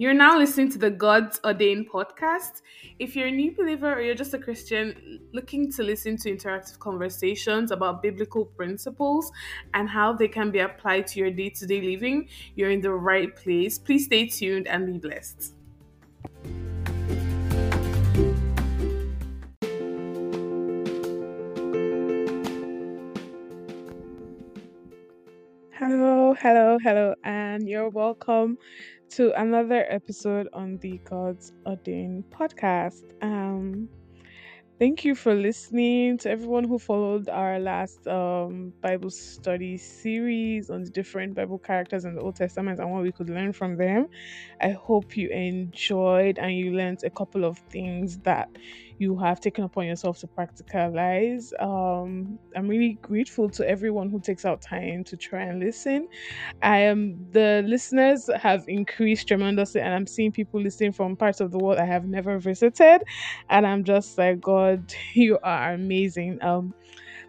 You're now listening to the God's Ordained podcast. If you're a new believer or you're just a Christian looking to listen to interactive conversations about biblical principles and how they can be applied to your day to day living, you're in the right place. Please stay tuned and be blessed. Hello, hello, hello, and you're welcome to another episode on the God's Ordained podcast. Um, thank you for listening to everyone who followed our last um, Bible study series on the different Bible characters in the Old Testament and what we could learn from them. I hope you enjoyed and you learned a couple of things that you have taken upon yourself to practicalize. Um, I'm really grateful to everyone who takes out time to try and listen. I am the listeners have increased tremendously, and I'm seeing people listening from parts of the world I have never visited, and I'm just like, God, you are amazing. Um,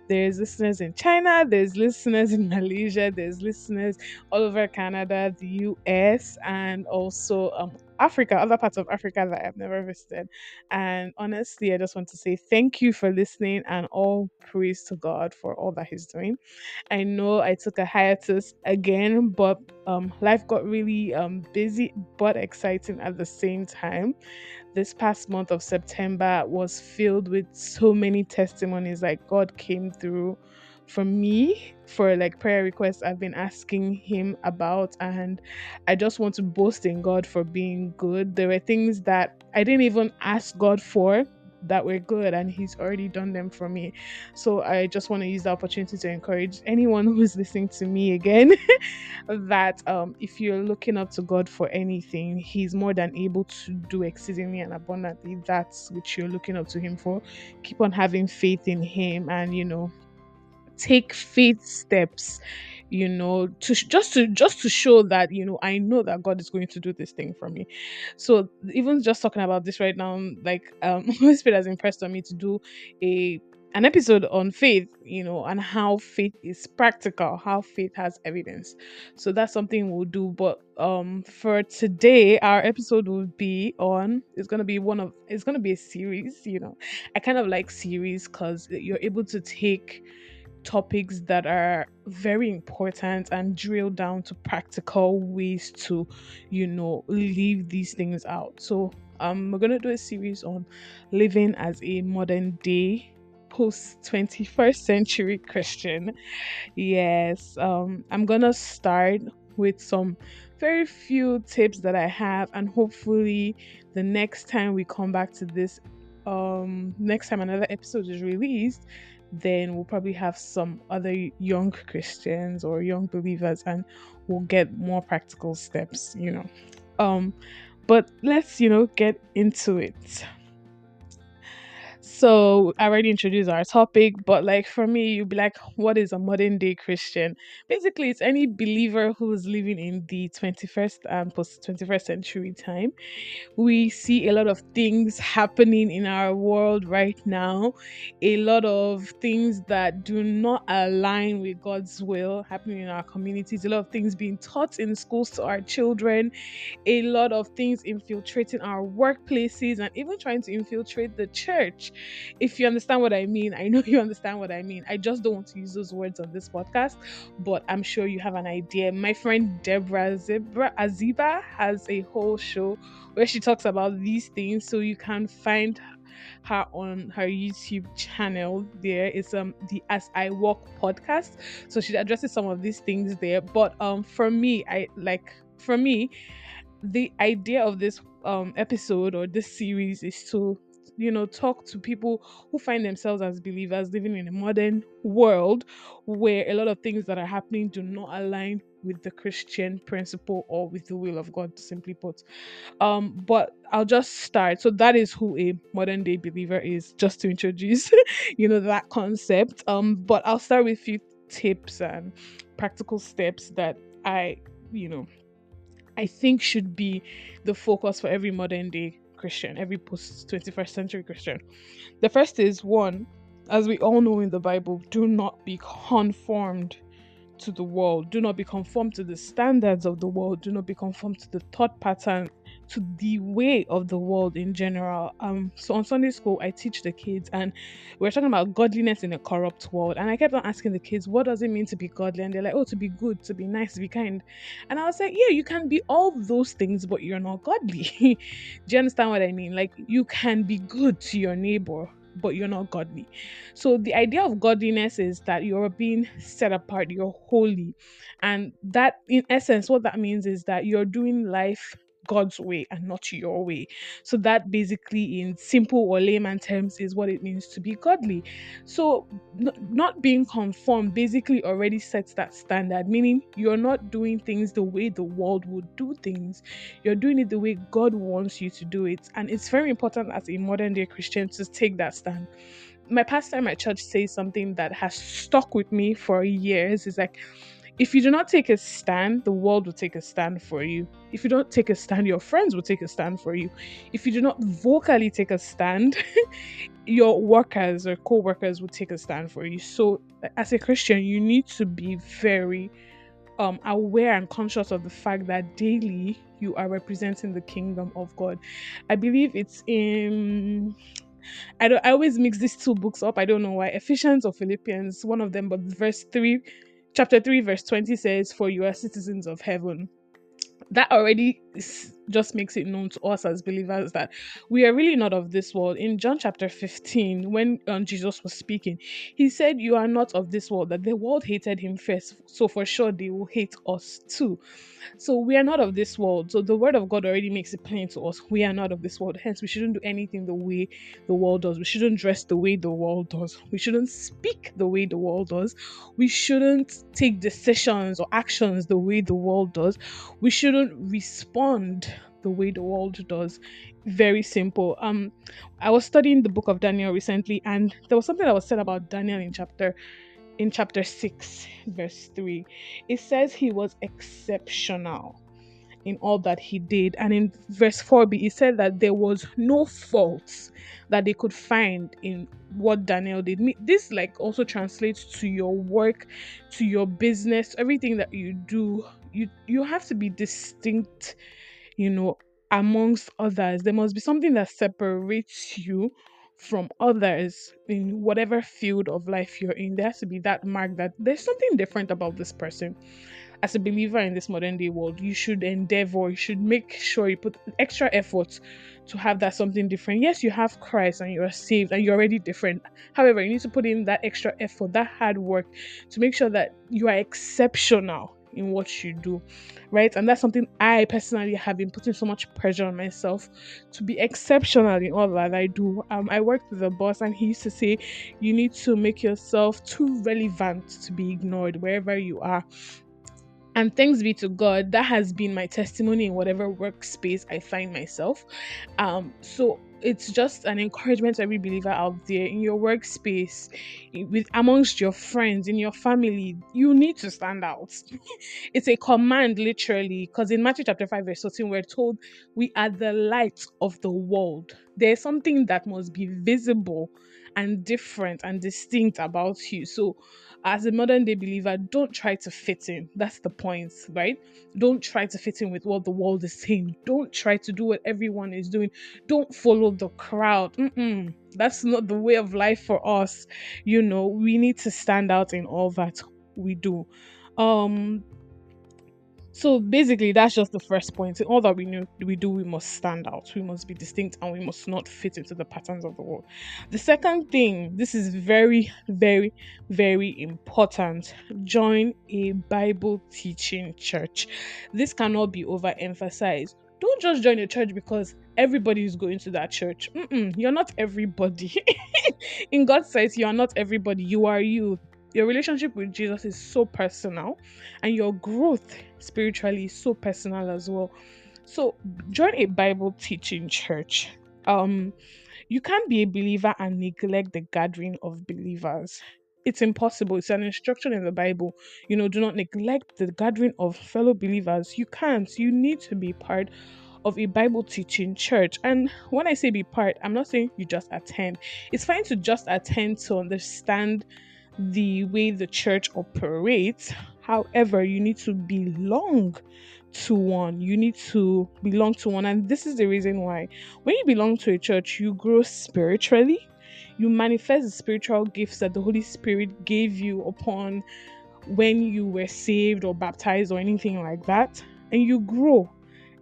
there's listeners in China, there's listeners in Malaysia, there's listeners all over Canada, the US, and also um, Africa, other parts of Africa that I've never visited. And honestly, I just want to say thank you for listening and all praise to God for all that He's doing. I know I took a hiatus again, but um, life got really um, busy but exciting at the same time this past month of September was filled with so many testimonies like God came through for me for like prayer requests I've been asking him about and I just want to boast in God for being good. There were things that I didn't even ask God for that were good and he's already done them for me. So I just want to use the opportunity to encourage anyone who's listening to me again that um if you're looking up to God for anything, he's more than able to do exceedingly and abundantly that's which you're looking up to him for. Keep on having faith in him and you know take faith steps you know to just to just to show that you know i know that god is going to do this thing for me. So even just talking about this right now like um holy spirit has impressed on me to do a an episode on faith you know and how faith is practical how faith has evidence. So that's something we'll do. But um for today our episode will be on it's gonna be one of it's gonna be a series you know. I kind of like series because you're able to take topics that are very important and drill down to practical ways to, you know, leave these things out. So, um, we're gonna do a series on living as a modern day post 21st century Christian. Yes, um, I'm gonna start with some very few tips that I have, and hopefully, the next time we come back to this, um, next time another episode is released, then we'll probably have some other young Christians or young believers and we'll get more practical steps, you know. Um but let's, you know, get into it. So I already introduced our topic, but like for me, you'd be like, what is a modern day Christian? Basically, it's any believer who's living in the 21st and post 21st century time. We see a lot of things happening in our world right now, a lot of things that do not align with God's will happening in our communities, a lot of things being taught in schools to our children, a lot of things infiltrating our workplaces, and even trying to infiltrate the church if you understand what I mean, I know you understand what I mean. I just don't want to use those words on this podcast, but I'm sure you have an idea. My friend Deborah Zebra Aziba has a whole show where she talks about these things, so you can find her on her YouTube channel. There is um the As I Walk podcast, so she addresses some of these things there. But um for me, I like for me, the idea of this um episode or this series is to you know talk to people who find themselves as believers living in a modern world where a lot of things that are happening do not align with the christian principle or with the will of god simply put. Um but i'll just start. So that is who a modern day believer is just to introduce you know that concept. Um but i'll start with a few tips and practical steps that i you know I think should be the focus for every modern day Christian, every post 21st century Christian. The first is one, as we all know in the Bible, do not be conformed to the world. Do not be conformed to the standards of the world. Do not be conformed to the thought pattern to the way of the world in general. Um, so on Sunday school, I teach the kids, and we are talking about godliness in a corrupt world. And I kept on asking the kids, "What does it mean to be godly?" And they're like, "Oh, to be good, to be nice, to be kind." And I was like, "Yeah, you can be all those things, but you're not godly." Do you understand what I mean? Like, you can be good to your neighbor, but you're not godly. So the idea of godliness is that you're being set apart, you're holy. And that in essence what that means is that you're doing life God's way and not your way. So that basically, in simple or layman terms, is what it means to be godly. So n- not being conformed basically already sets that standard, meaning you're not doing things the way the world would do things. You're doing it the way God wants you to do it, and it's very important as a modern day Christian to take that stand my pastor at my church says something that has stuck with me for years. It's like if you do not take a stand, the world will take a stand for you. If you don't take a stand, your friends will take a stand for you. If you do not vocally take a stand, your workers or co workers will take a stand for you. So, as a Christian, you need to be very um, aware and conscious of the fact that daily you are representing the kingdom of God. I believe it's in. I. I always mix these two books up. I don't know why. Ephesians or Philippians, one of them, but verse three chapter 3 verse 20 says for you are citizens of heaven. That already just makes it known to us as believers that we are really not of this world. In John chapter 15, when um, Jesus was speaking, he said, You are not of this world, that the world hated him first, so for sure they will hate us too. So we are not of this world. So the word of God already makes it plain to us we are not of this world. Hence, we shouldn't do anything the way the world does. We shouldn't dress the way the world does. We shouldn't speak the way the world does. We shouldn't take decisions or actions the way the world does. We shouldn't respond the way the world does. Very simple. Um, I was studying the book of Daniel recently, and there was something that was said about Daniel in chapter in chapter 6, verse 3, it says he was exceptional in all that he did. And in verse 4b, it said that there was no faults that they could find in what Daniel did. This like also translates to your work, to your business, everything that you do. You you have to be distinct, you know, amongst others. There must be something that separates you from others in whatever field of life you're in. There has to be that mark that there's something different about this person. As a believer in this modern day world, you should endeavor, you should make sure you put extra effort to have that something different. Yes, you have Christ and you're saved and you're already different. However, you need to put in that extra effort, that hard work to make sure that you are exceptional in what you do, right? And that's something I personally have been putting so much pressure on myself to be exceptional in all that I do. Um, I worked with a boss, and he used to say, You need to make yourself too relevant to be ignored wherever you are. And thanks be to God, that has been my testimony in whatever workspace I find myself. Um, so it's just an encouragement to every believer out there in your workspace, with amongst your friends, in your family. You need to stand out. it's a command, literally, because in Matthew chapter 5, verse 14, we're told we are the light of the world. There's something that must be visible and different and distinct about you. So as a modern day believer, don't try to fit in. That's the point, right? Don't try to fit in with what the world is saying. Don't try to do what everyone is doing. Don't follow the crowd. Mm-mm. That's not the way of life for us. You know, we need to stand out in all that we do. Um, so basically, that's just the first point. In all that we know we do, we must stand out, we must be distinct, and we must not fit into the patterns of the world. The second thing, this is very, very, very important. Join a Bible teaching church. This cannot be overemphasized. Don't just join a church because everybody is going to that church. Mm-mm, you're not everybody. In God's sight, you are not everybody. You are you your relationship with Jesus is so personal, and your growth spiritually is so personal as well. So, join a Bible teaching church. Um, you can't be a believer and neglect the gathering of believers. It's impossible. It's an instruction in the Bible. You know, do not neglect the gathering of fellow believers. You can't. You need to be part of a Bible teaching church. And when I say be part, I'm not saying you just attend. It's fine to just attend to understand the way the church operates. However, you need to belong to one. You need to belong to one. And this is the reason why when you belong to a church, you grow spiritually. You manifest the spiritual gifts that the Holy Spirit gave you upon when you were saved or baptized or anything like that. And you grow.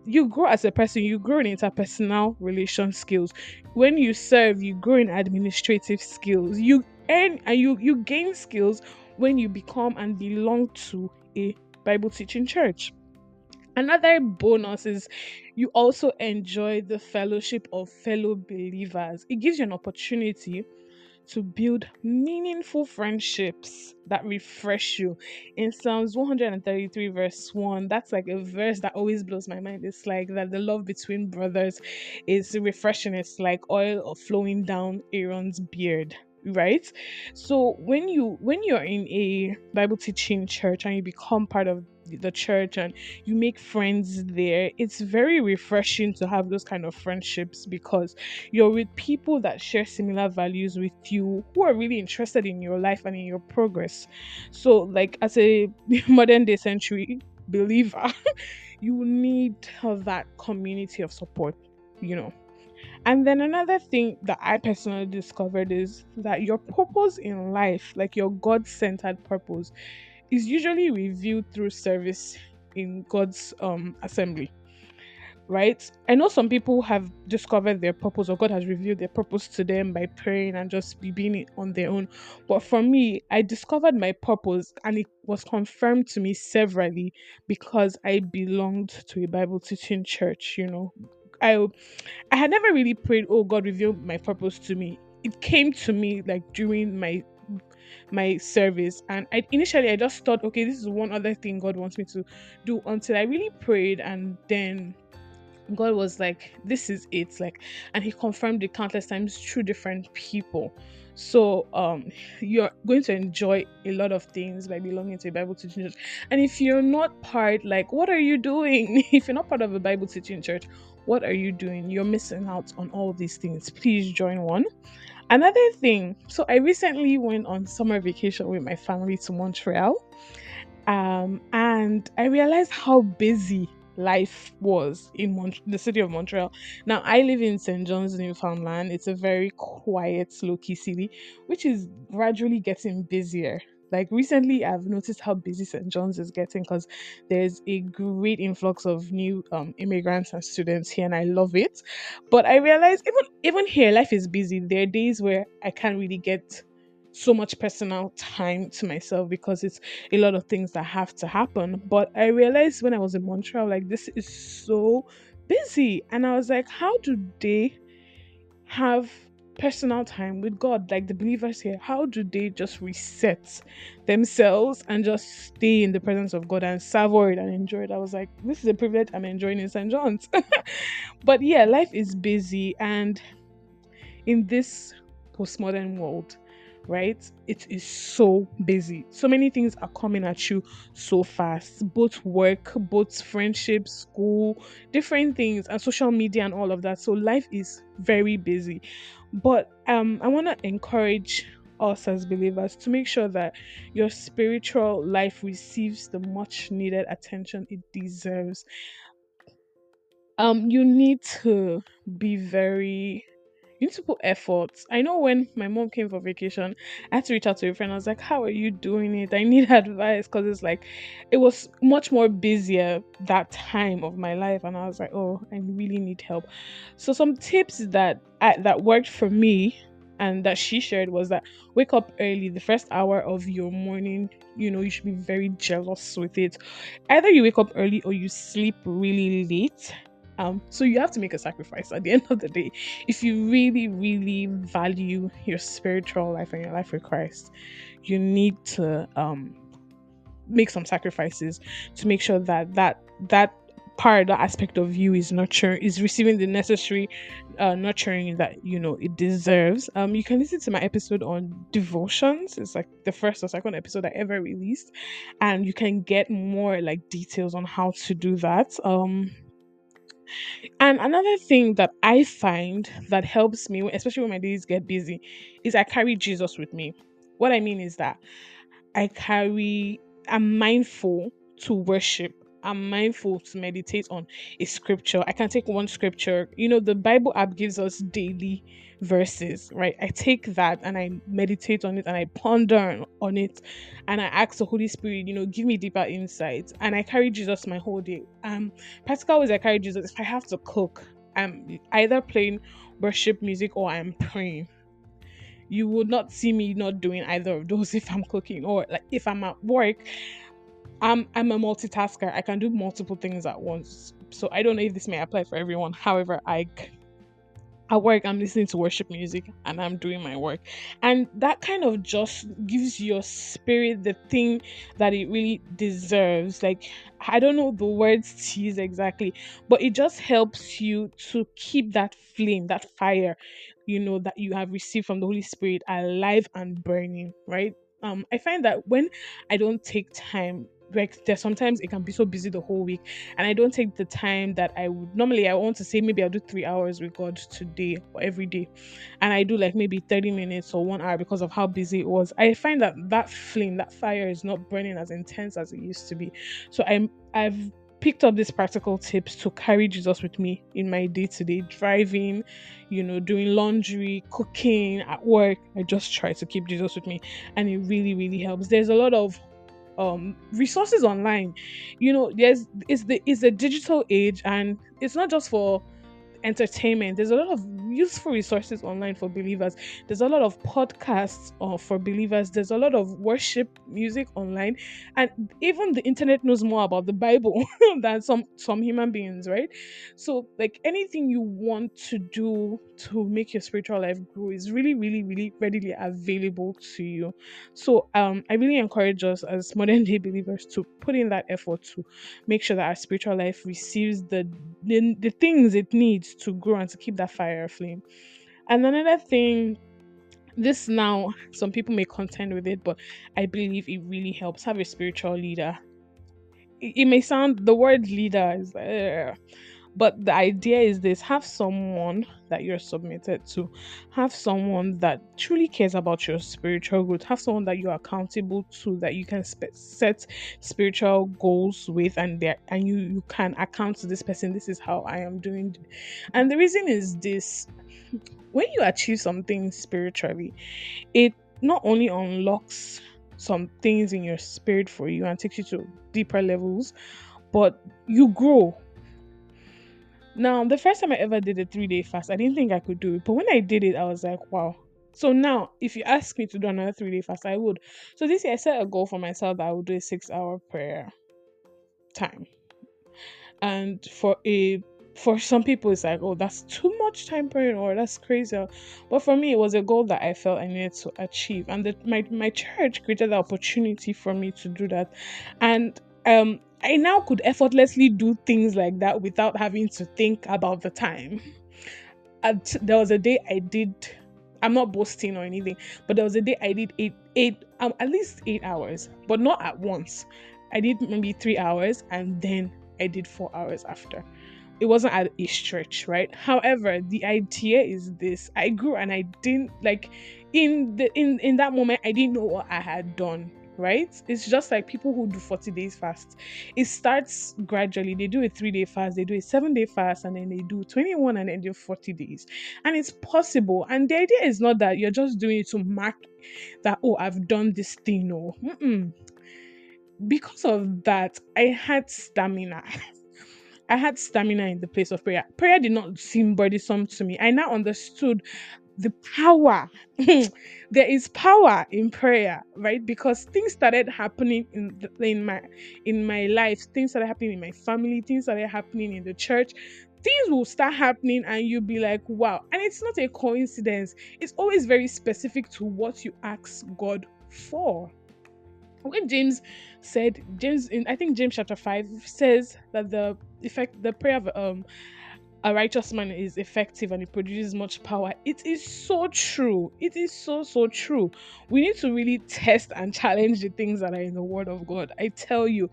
You grow as a person, you grow in interpersonal relation skills. When you serve, you grow in administrative skills. You earn and you, you gain skills when you become and belong to a Bible teaching church. Another bonus is you also enjoy the fellowship of fellow believers. It gives you an opportunity to build meaningful friendships that refresh you. In Psalms 133, verse 1, that's like a verse that always blows my mind. It's like that the love between brothers is refreshing, it's like oil flowing down Aaron's beard right? So when you when you're in a bible teaching church and you become part of the church and you make friends there it's very refreshing to have those kind of friendships because you're with people that share similar values with you who are really interested in your life and in your progress. So like as a modern day century believer you need that community of support you know and then another thing that I personally discovered is that your purpose in life, like your God centered purpose, is usually revealed through service in God's um assembly. Right? I know some people have discovered their purpose or God has revealed their purpose to them by praying and just be being on their own. But for me, I discovered my purpose and it was confirmed to me severally because I belonged to a Bible teaching church, you know. I I had never really prayed, oh God, reveal my purpose to me. It came to me like during my my service. And I initially I just thought okay this is one other thing God wants me to do until I really prayed and then God was like this is it like and he confirmed it countless times through different people. So um you're going to enjoy a lot of things by belonging to a Bible teaching church. And if you're not part like what are you doing? If you're not part of a Bible teaching church what are you doing you're missing out on all these things please join one Another thing, so I recently went on summer vacation with my family to Montreal. Um, and I realized how busy life was in Mont- the city of Montreal. Now, I live in St. John's, Newfoundland. It's a very quiet, low key city, which is gradually getting busier. Like recently, I've noticed how busy St. John's is getting because there's a great influx of new um, immigrants and students here, and I love it. But I realize even even here, life is busy. There are days where I can't really get so much personal time to myself because it's a lot of things that have to happen. But I realized when I was in Montreal, like this is so busy, and I was like, how do they have personal time with God, like the believers here, how do they just reset themselves and just stay in the presence of God and savor it and enjoy it? I was like, this is a privilege I'm enjoying in St. John's. but yeah, life is busy, and in this postmodern world, right? It is so busy. So many things are coming at you so fast. Both work, both friendships, school, different things, and social media and all of that. So life is very busy. But um I want to encourage us as believers to make sure that your spiritual life receives the much needed attention it deserves. Um you need to be very to put effort. I know when my mom came for vacation, I had to reach out to a friend. I was like, How are you doing it? I need advice because it's like it was much more busier that time of my life. And I was like, Oh, I really need help. So some tips that I, that worked for me and that she shared was that wake up early the first hour of your morning you know you should be very jealous with it either you wake up early or you sleep really late um, so you have to make a sacrifice at the end of the day. If you really, really value your spiritual life and your life with Christ, you need to um, make some sacrifices to make sure that that that part, that aspect of you is nurturing, is receiving the necessary uh, nurturing that you know it deserves. Um, you can listen to my episode on devotions. It's like the first or second episode I ever released, and you can get more like details on how to do that. Um and another thing that I find that helps me, especially when my days get busy, is I carry Jesus with me. What I mean is that I carry, I'm mindful to worship. I'm mindful to meditate on a scripture. I can take one scripture. You know, the Bible app gives us daily verses, right? I take that and I meditate on it and I ponder on it and I ask the Holy Spirit, you know, give me deeper insights. And I carry Jesus my whole day. Um, practical ways I carry Jesus. If I have to cook, I'm either playing worship music or I'm praying you would not see me not doing either of those if I'm cooking or like if I'm at work. I'm I'm a multitasker. I can do multiple things at once. So I don't know if this may apply for everyone. However, I at work i'm listening to worship music and i'm doing my work and that kind of just gives your spirit the thing that it really deserves like i don't know the words to use exactly but it just helps you to keep that flame that fire you know that you have received from the holy spirit alive and burning right um i find that when i don't take time like there's sometimes it can be so busy the whole week and i don't take the time that i would normally i want to say maybe i'll do three hours with god today or every day and i do like maybe 30 minutes or one hour because of how busy it was. I find that that flame that fire is not burning as intense as it used to be. So i'm i've picked up these practical tips to carry jesus with me in my day-to-day driving you know doing laundry cooking at work. I just try to keep jesus with me and it really really helps. There's a lot of um resources online you know there's it's the it's a digital age and it's not just for entertainment. There's a lot of useful resources online for believers. There's a lot of podcasts uh, for believers. There's a lot of worship music online, and even the internet knows more about the Bible than some some human beings, right? So, like anything you want to do to make your spiritual life grow is really, really, really readily available to you. So, um, I really encourage us as modern day believers to put in that effort to make sure that our spiritual life receives the the, the things it needs to grow and to keep that fire And another thing, this now, some people may contend with it, but I believe it really helps. Have a spiritual leader. It, it may sound, the word leader is, uh, but the idea is this have someone that you're submitted to, have someone that truly cares about your spiritual growth, have someone that you're accountable to, that you can set spiritual goals with, and there and you you can account to this person. This is how I am doing, and the reason is this: when you achieve something spiritually, it not only unlocks some things in your spirit for you and takes you to deeper levels, but you grow now, the first time I ever did a three day fast, I didn't think I could do it. But when I did it, I was like, wow. So now, if you ask me to do another three day fast, I would. So this year, I set a goal for myself that I would do a six hour prayer time. And for a for some people it's like oh that's too much time praying or that's crazy but for me it was a goal that i felt i needed to achieve and that my, my church created the opportunity for me to do that and um I now could effortlessly do things like that without having to think about the time. And there was a day I did. I'm not boasting or anything, but there was a day I did eight, eight, um, at least eight hours, but not at once. I did maybe three hours, and then I did four hours after. It wasn't at East Church, right? However, the idea is this: I grew, and I didn't like in the in in that moment. I didn't know what I had done right? It's just like people who do 40 days fast. It starts gradually. They do a three day fast, they do a seven day fast, and then they do 21 and then do 40 days. And it's possible. And the idea is not that you're just doing it to mark that, oh, I've done this thing. No. Mm-mm. Because of that, I had stamina. I had stamina in the place of prayer. Prayer did not seem burdensome to me. I now understood the power. there is power in prayer, right? Because things started happening in the, in my in my life, things started happening in my family, things started happening in the church. Things will start happening, and you'll be like, "Wow!" And it's not a coincidence. It's always very specific to what you ask God for. When James said, James in I think James chapter five says that the effect the prayer of um a righteous man is effective and it produces much power. It is so true. It is so, so true. We need to really test and challenge the things that are in the Word of God. I tell you,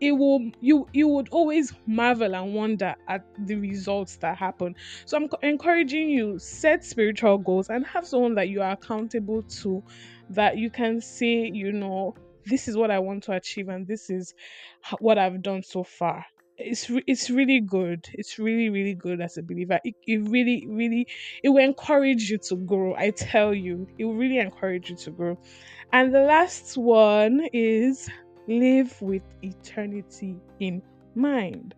it will you you would always marvel and wonder at the results that happen so i'm encouraging you set spiritual goals and have someone that you are accountable to that you can say, you know, this is what I want to achieve and this is what I've done so far. It's it's really good. It's really really good as a believer. It, it really really it will encourage you to grow. I tell you, it will really encourage you to grow. And the last one is live with eternity in mind.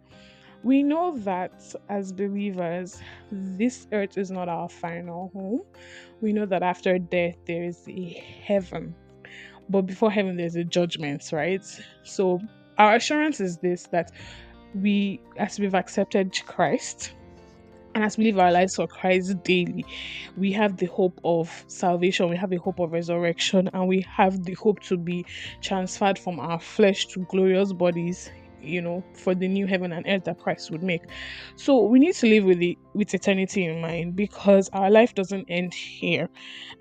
We know that as believers, this earth is not our final home. We know that after death, there is a heaven. But before heaven, there's a judgment, right? So, our assurance is this that we, as we've accepted Christ, and as we live our lives for Christ daily, we have the hope of salvation, we have the hope of resurrection, and we have the hope to be transferred from our flesh to glorious bodies you know for the new heaven and earth that christ would make. So we need to live with it with eternity in mind because our life doesn't end here.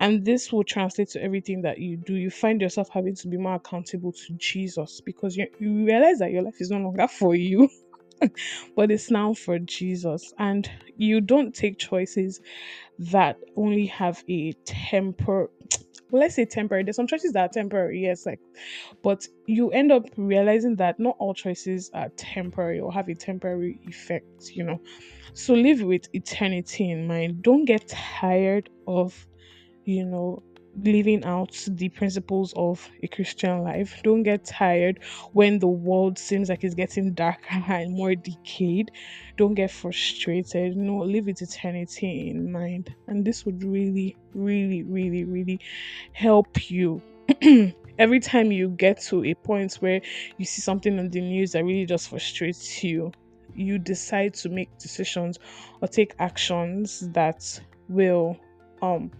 And this will translate to everything that you do. You find yourself having to be more accountable to jesus because you, you realize that your life is no longer for you but it's now for Jesus. And you don't take choices that only have a temper. Well, let's say temporary. There's some choices that are temporary, yes, like, but you end up realizing that not all choices are temporary or have a temporary effect, you know. So live with eternity in mind. Don't get tired of, you know, living out the principles of a Christian life. Don't get tired when the world seems like it's getting darker and more decayed. Don't get frustrated. No, live with eternity in mind. And this would really, really, really, really help you. Every time you get to a point where you see something on the news that really just frustrates you, you decide to make decisions or take actions that will um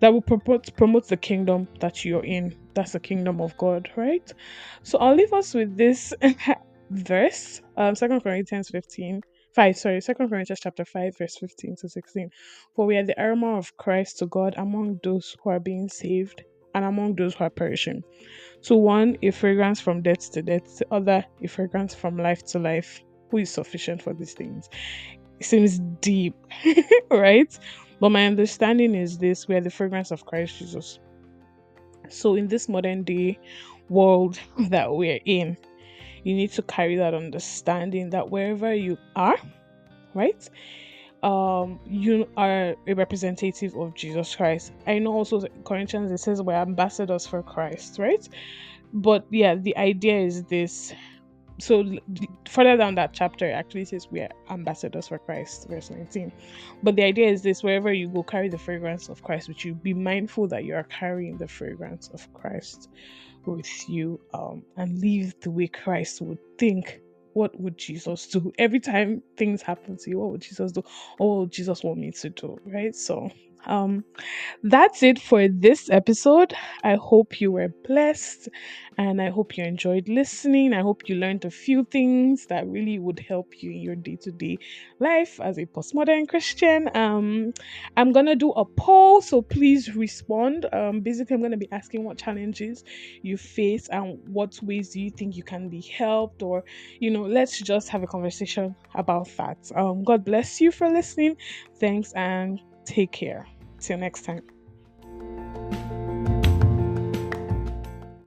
that will promote promote the kingdom that you're in. That's the kingdom of God, right? So I'll leave us with this verse, um, Second Corinthians 15. 5 sorry second corinthians chapter 5 verse 15 to 16 for we are the aroma of christ to god among those who are being saved and among those who are perishing so one a fragrance from death to death to other a fragrance from life to life who is sufficient for these things it seems deep right but my understanding is this we are the fragrance of Christ Jesus. So, in this modern day world that we're in, you need to carry that understanding that wherever you are, right? Um, you are a representative of Jesus Christ. I know also Corinthians it says we're ambassadors for Christ, right? But yeah, the idea is this so further down that chapter actually says we are ambassadors for christ verse 19 but the idea is this wherever you go carry the fragrance of christ with you. Be mindful that you are carrying the fragrance of christ with you um, and live the way christ would think what would jesus do? Every time things happen to you what would jesus do? Oh jesus want me to do right? So um, that's it for this episode. I hope you were blessed and I hope you enjoyed listening. I hope you learned a few things that really would help you in your day to day life as a postmodern Christian. Um, I'm gonna do a poll, so please respond. Um, basically, I'm gonna be asking what challenges you face and what ways do you think you can be helped, or you know, let's just have a conversation about that. Um, God bless you for listening. Thanks and take care. Till next time.